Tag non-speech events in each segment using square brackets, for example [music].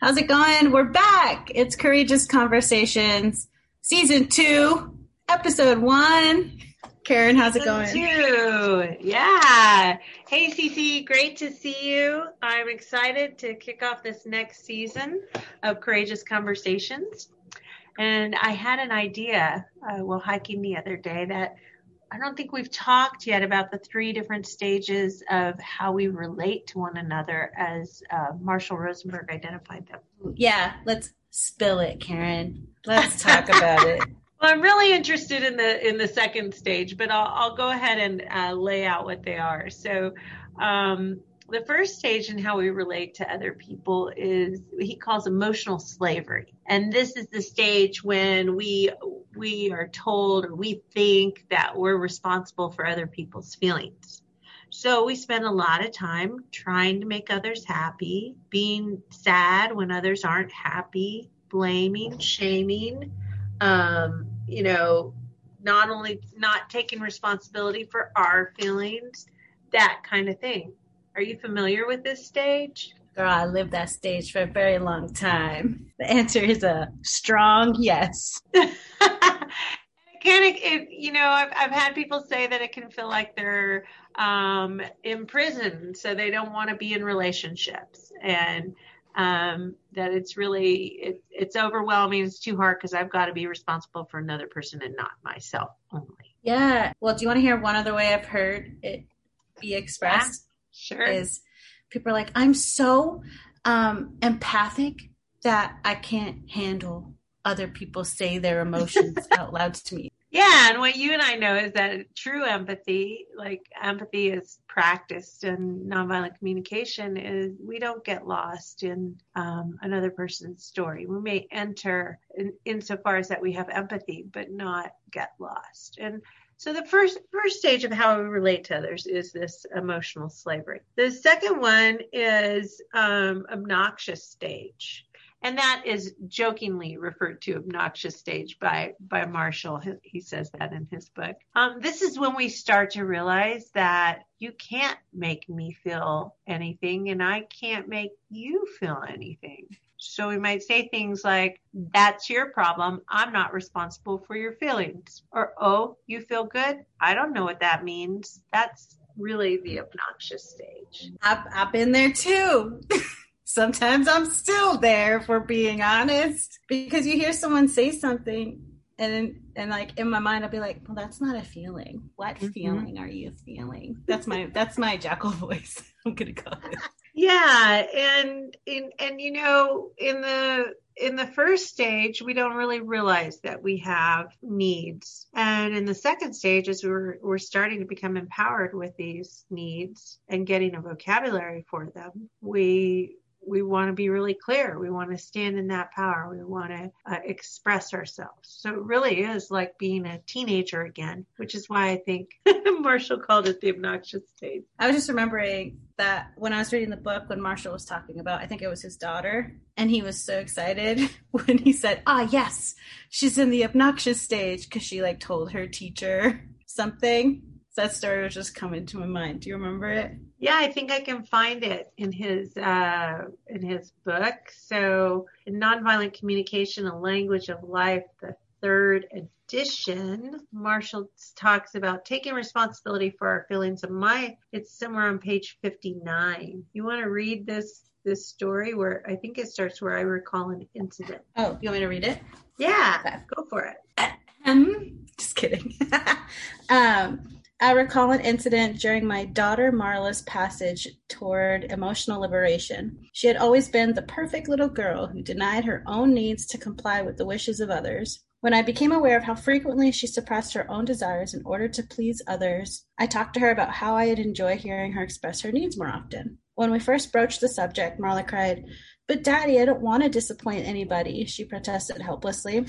How's it going? We're back. It's Courageous Conversations, season two, episode one. Karen, how's it going? Two. Yeah. Hey, Cece, great to see you. I'm excited to kick off this next season of Courageous Conversations. And I had an idea uh, while hiking the other day that I don't think we've talked yet about the three different stages of how we relate to one another as uh, Marshall Rosenberg identified them. Yeah, let's spill it, Karen. Let's talk about it. [laughs] Well, I'm really interested in the in the second stage, but I'll, I'll go ahead and uh, lay out what they are. So, um, the first stage in how we relate to other people is he calls emotional slavery, and this is the stage when we we are told or we think that we're responsible for other people's feelings. So we spend a lot of time trying to make others happy, being sad when others aren't happy, blaming, shaming, um, you know, not only not taking responsibility for our feelings, that kind of thing. Are you familiar with this stage? Girl, I lived that stage for a very long time. The answer is a strong yes. can [laughs] it, it, you know I've, I've had people say that it can feel like they're um, in prison so they don't want to be in relationships and um, that it's really it, it's overwhelming it's too hard because i've got to be responsible for another person and not myself only yeah well do you want to hear one other way i've heard it be expressed sure is people are like i'm so um, empathic that i can't handle other people say their emotions [laughs] out loud to me yeah, and what you and I know is that true empathy, like empathy is practiced and nonviolent communication, is we don't get lost in um, another person's story. We may enter in, insofar as that we have empathy, but not get lost. And so the first first stage of how we relate to others is this emotional slavery. The second one is um, obnoxious stage and that is jokingly referred to obnoxious stage by by Marshall. He says that in his book. Um, this is when we start to realize that you can't make me feel anything, and I can't make you feel anything. So we might say things like, "That's your problem. I'm not responsible for your feelings," or "Oh, you feel good? I don't know what that means." That's really the obnoxious stage. I've, I've been there too. [laughs] sometimes I'm still there for being honest because you hear someone say something and and like in my mind I'll be like, well, that's not a feeling. What mm-hmm. feeling are you feeling? That's my that's my jackal [laughs] voice. I'm gonna go. Yeah, and in and you know in the in the first stage, we don't really realize that we have needs. And in the second stage, as we're, we're starting to become empowered with these needs and getting a vocabulary for them, we we want to be really clear. We want to stand in that power. We want to uh, express ourselves. So it really is like being a teenager again, which is why I think [laughs] Marshall called it the obnoxious stage. I was just remembering that when I was reading the book, when Marshall was talking about, I think it was his daughter, and he was so excited [laughs] when he said, "Ah, yes, she's in the obnoxious stage," because she like told her teacher something that story was just coming to my mind. Do you remember it? Yeah, I think I can find it in his uh, in his book. So, in Nonviolent Communication: A Language of Life, the third edition, Marshall talks about taking responsibility for our feelings. And my, it's somewhere on page fifty nine. You want to read this this story where I think it starts where I recall an incident. Oh, you want me to read it? Yeah, okay. go for it. Um, just kidding. [laughs] um, I recall an incident during my daughter Marla's passage toward emotional liberation. She had always been the perfect little girl who denied her own needs to comply with the wishes of others. When I became aware of how frequently she suppressed her own desires in order to please others, I talked to her about how I'd enjoy hearing her express her needs more often. When we first broached the subject, Marla cried, But Daddy, I don't want to disappoint anybody, she protested helplessly.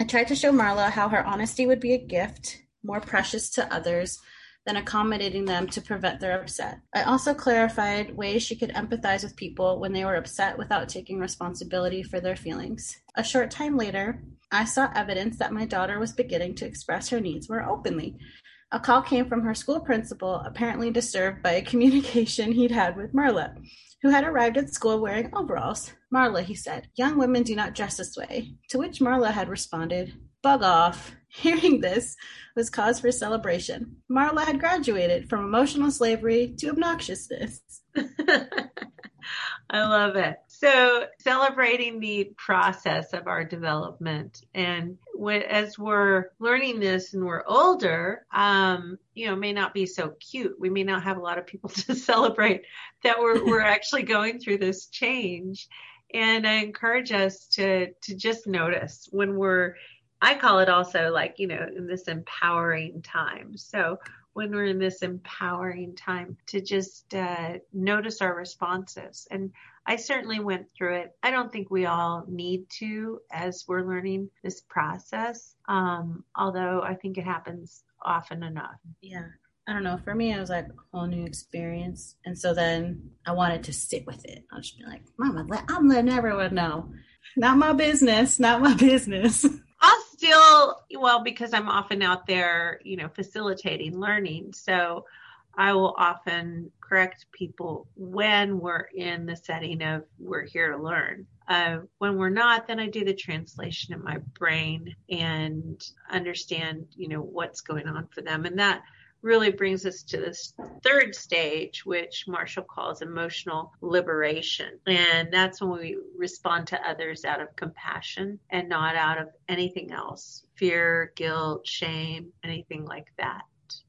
I tried to show Marla how her honesty would be a gift more precious to others than accommodating them to prevent their upset. I also clarified ways she could empathize with people when they were upset without taking responsibility for their feelings. A short time later, I saw evidence that my daughter was beginning to express her needs more openly. A call came from her school principal, apparently disturbed by a [laughs] communication he'd had with Marla, who had arrived at school wearing overalls. Marla, he said, young women do not dress this way. To which Marla had responded, Bug off. Hearing this was cause for celebration. Marla had graduated from emotional slavery to obnoxiousness. [laughs] I love it. So celebrating the process of our development and when, as we're learning this and we're older, um, you know, may not be so cute. We may not have a lot of people [laughs] to celebrate that we're, we're [laughs] actually going through this change. And I encourage us to, to just notice when we're, I call it also like, you know, in this empowering time. So when we're in this empowering time to just uh, notice our responses. And I certainly went through it. I don't think we all need to as we're learning this process, um, although I think it happens often enough. Yeah. I don't know. For me, it was like a whole new experience. And so then I wanted to sit with it. I'll just be like, Mama, I'm letting everyone know. Not my business. Not my [laughs] business. I'll still, well, because I'm often out there, you know, facilitating learning. So I will often correct people when we're in the setting of we're here to learn. Uh, when we're not, then I do the translation in my brain and understand, you know, what's going on for them. And that really brings us to this third stage, which Marshall calls emotional liberation. And that's when we respond to others out of compassion and not out of anything else fear, guilt, shame, anything like that.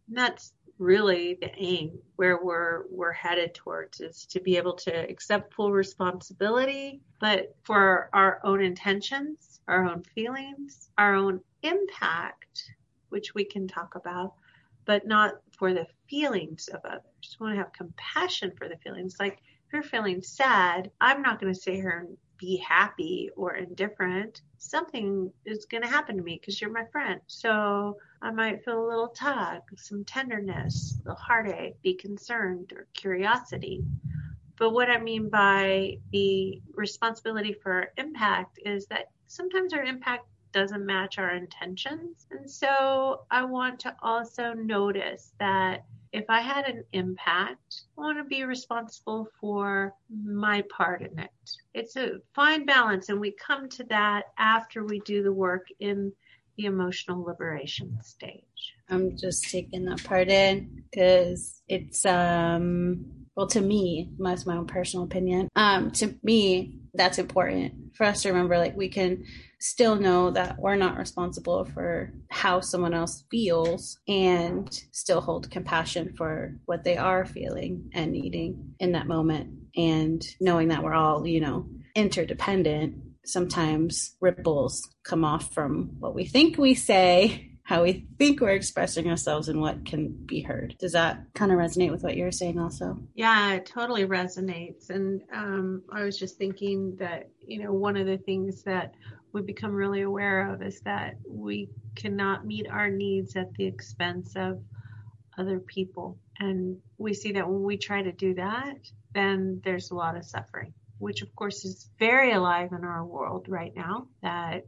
And that's really the aim where we're we're headed towards is to be able to accept full responsibility but for our own intentions our own feelings our own impact which we can talk about but not for the feelings of others. We want to have compassion for the feelings like if you're feeling sad i'm not going to sit here and be happy or indifferent. Something is going to happen to me because you're my friend. So I might feel a little tug, some tenderness, a heartache, be concerned, or curiosity. But what I mean by the responsibility for impact is that sometimes our impact doesn't match our intentions. And so I want to also notice that if I had an impact, I want to be responsible for my part in it. It's a fine balance, and we come to that after we do the work in the emotional liberation stage. I'm just taking that part in because it's um well to me, that's my own personal opinion. Um to me, that's important for us to remember like we can still know that we're not responsible for how someone else feels and still hold compassion for what they are feeling and needing in that moment. And knowing that we're all, you know, interdependent sometimes ripples come off from what we think we say, how we think we're expressing ourselves, and what can be heard. Does that kind of resonate with what you're saying also? Yeah, it totally resonates. And um, I was just thinking that, you know, one of the things that we become really aware of is that we cannot meet our needs at the expense of other people. And we see that when we try to do that, then there's a lot of suffering which of course is very alive in our world right now, that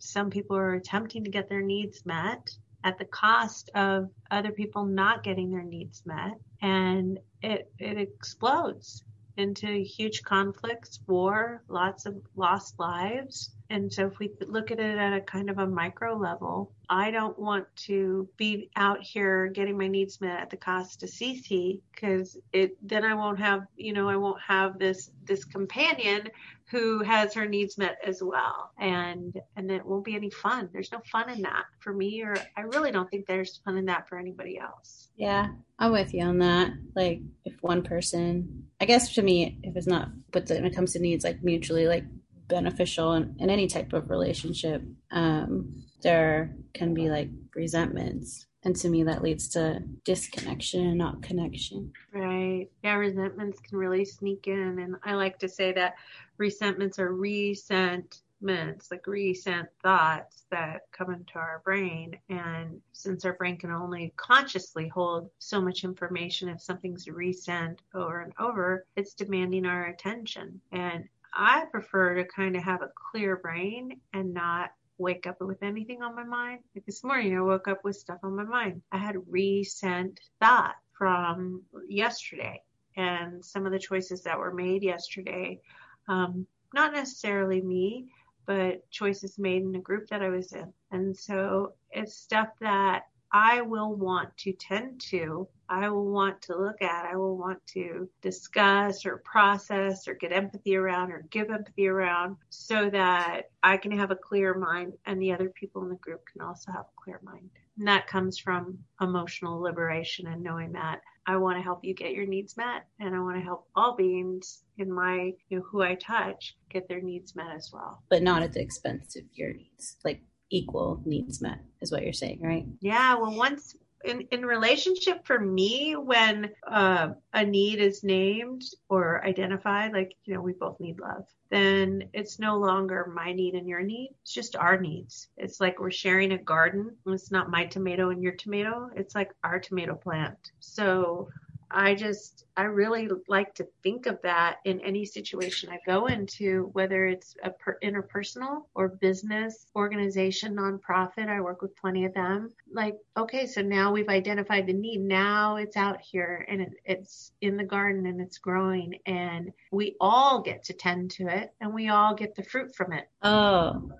some people are attempting to get their needs met at the cost of other people not getting their needs met. And it, it explodes into huge conflicts, war, lots of lost lives. And so if we look at it at a kind of a micro level, I don't want to be out here getting my needs met at the cost of Cece because it then I won't have, you know, I won't have this this companion who has her needs met as well. And and it won't be any fun. There's no fun in that for me or I really don't think there's fun in that for anybody else. Yeah, I'm with you on that. Like if one person I guess to me if it's not but when it comes to needs like mutually like beneficial in, in any type of relationship. Um, there can be like resentments. And to me, that leads to disconnection and not connection. Right. Yeah, resentments can really sneak in. And I like to say that resentments are resentments, like resent thoughts that come into our brain. And since our brain can only consciously hold so much information, if something's resent over and over, it's demanding our attention. And I prefer to kind of have a clear brain and not wake up with anything on my mind. Like this morning, I woke up with stuff on my mind. I had recent thought from yesterday. and some of the choices that were made yesterday. Um, not necessarily me, but choices made in a group that I was in. And so it's stuff that I will want to tend to, I will want to look at, I will want to discuss or process or get empathy around or give empathy around so that I can have a clear mind and the other people in the group can also have a clear mind. And that comes from emotional liberation and knowing that I want to help you get your needs met and I want to help all beings in my, you know, who I touch get their needs met as well. But not at the expense of your needs. Like equal needs met is what you're saying, right? Yeah. Well, once in, in relationship for me, when uh, a need is named or identified, like, you know, we both need love, then it's no longer my need and your need. It's just our needs. It's like we're sharing a garden. It's not my tomato and your tomato. It's like our tomato plant. So I just, I really like to think of that in any situation I go into, whether it's a per, interpersonal or business, organization, nonprofit. I work with plenty of them. Like, okay, so now we've identified the need. Now it's out here and it, it's in the garden and it's growing and we all get to tend to it and we all get the fruit from it. Oh,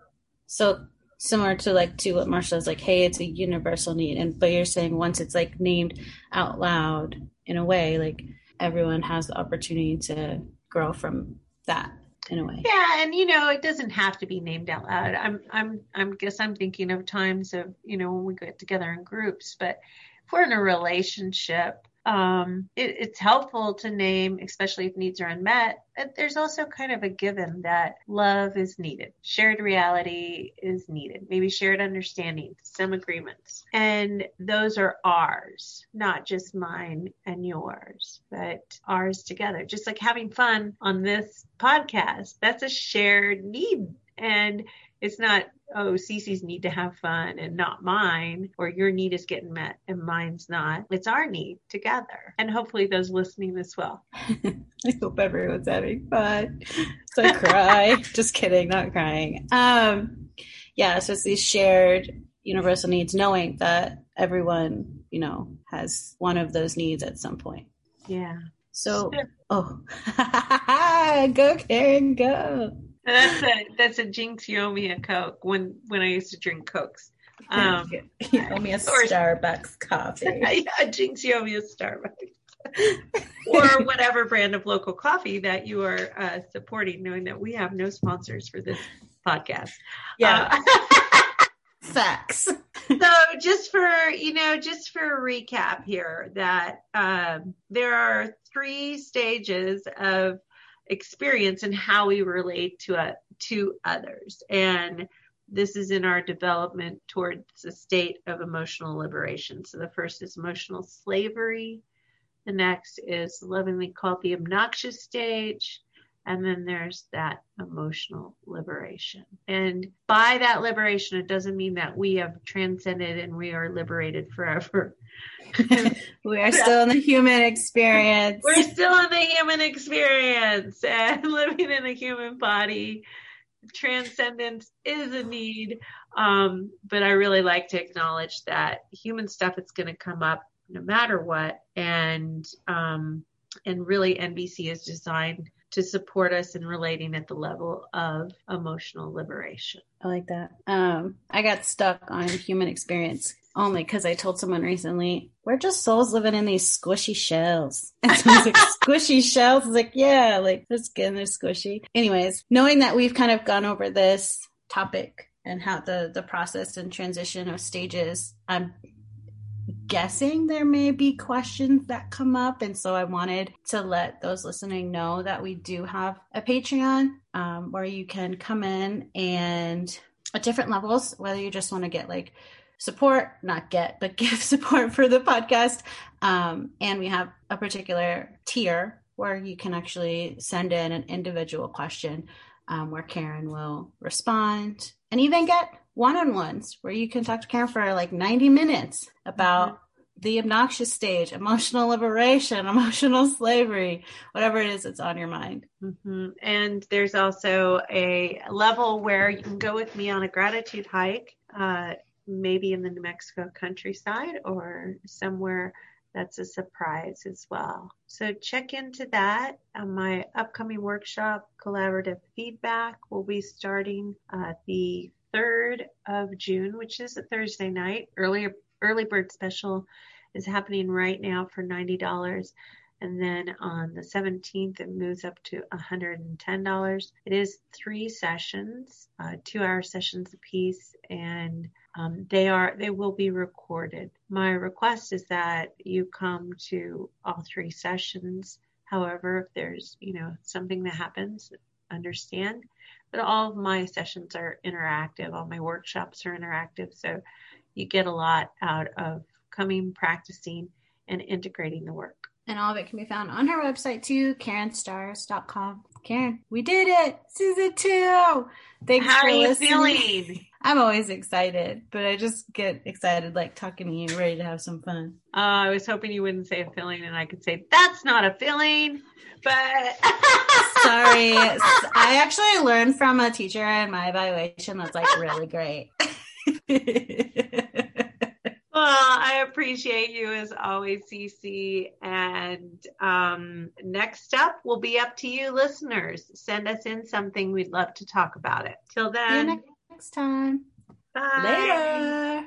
so similar to like to what Marshall is like, hey, it's a universal need. And but you're saying once it's like named out loud in a way, like everyone has the opportunity to grow from that in a way. Yeah, and you know, it doesn't have to be named out loud. I'm I'm I'm guess I'm thinking of times of, you know, when we get together in groups, but if we're in a relationship um, it, it's helpful to name, especially if needs are unmet. There's also kind of a given that love is needed, shared reality is needed, maybe shared understanding, some agreements, and those are ours, not just mine and yours, but ours together. Just like having fun on this podcast, that's a shared need. And it's not, oh, Cece's need to have fun and not mine, or your need is getting met and mine's not. It's our need together. And hopefully those listening as well. [laughs] I hope everyone's having fun. So I cry. [laughs] Just kidding, not crying. Um, yeah, so it's these shared universal needs, knowing that everyone, you know, has one of those needs at some point. Yeah. So, oh, [laughs] go Karen, go that's a that's a Jinx you owe me a Coke when when I used to drink Cokes. Um, you owe me a [laughs] Starbucks coffee. [laughs] yeah, Jinx you owe me a Starbucks. [laughs] or whatever brand of local coffee that you are uh, supporting, knowing that we have no sponsors for this podcast. Yeah. Uh, Facts. so just for, you know, just for a recap here that um, there are three stages of experience and how we relate to uh, to others. And this is in our development towards a state of emotional liberation. So the first is emotional slavery. The next is lovingly called the obnoxious stage and then there's that emotional liberation. And by that liberation, it doesn't mean that we have transcended and we are liberated forever. [laughs] we are still in the human experience. We're still in the human experience and [laughs] living in a human body. Transcendence is a need. Um, but I really like to acknowledge that human stuff is going to come up no matter what. And, um, and really NVC is designed to support us in relating at the level of emotional liberation. I like that. Um, I got stuck on human experience only because I told someone recently, we're just souls living in these squishy shells. [laughs] And like, squishy shells? Like, yeah, like the skin is squishy. Anyways, knowing that we've kind of gone over this topic and how the, the process and transition of stages, I'm guessing there may be questions that come up. And so I wanted to let those listening know that we do have a Patreon um, where you can come in and at different levels, whether you just want to get like support, not get, but [laughs] give support for the podcast. Um, and we have a particular tier where you can actually send in an individual question um, where Karen will respond and even get one on ones where you can talk to Karen for like 90 minutes about mm-hmm. the obnoxious stage, emotional liberation, [laughs] emotional slavery, whatever it is that's on your mind. Mm-hmm. And there's also a level where you can go with me on a gratitude hike, uh, maybe in the New Mexico countryside or somewhere that's a surprise as well. So check into that. Uh, my upcoming workshop, Collaborative Feedback, will be starting uh, the 3rd of June, which is a Thursday night. Early, early bird special is happening right now for $90. And then on the 17th, it moves up to $110. It is three sessions, uh, two hour sessions apiece, and um, they are they will be recorded. My request is that you come to all three sessions. However, if there's you know something that happens, understand. But all of my sessions are interactive. All my workshops are interactive, so you get a lot out of coming, practicing, and integrating the work. And all of it can be found on her website too, KarenStarz.com. Karen, we did it! Season two! Thanks How for are you listening. feeling? I'm always excited, but I just get excited like talking to you, ready to have some fun. Uh, I was hoping you wouldn't say a feeling, and I could say that's not a feeling. But [laughs] Sorry. I actually learned from a teacher in my evaluation that's like really great. [laughs] Well, I appreciate you as always, Cece. And um, next up will be up to you, listeners. Send us in something. We'd love to talk about it. Till See you then, next time. bye. Later.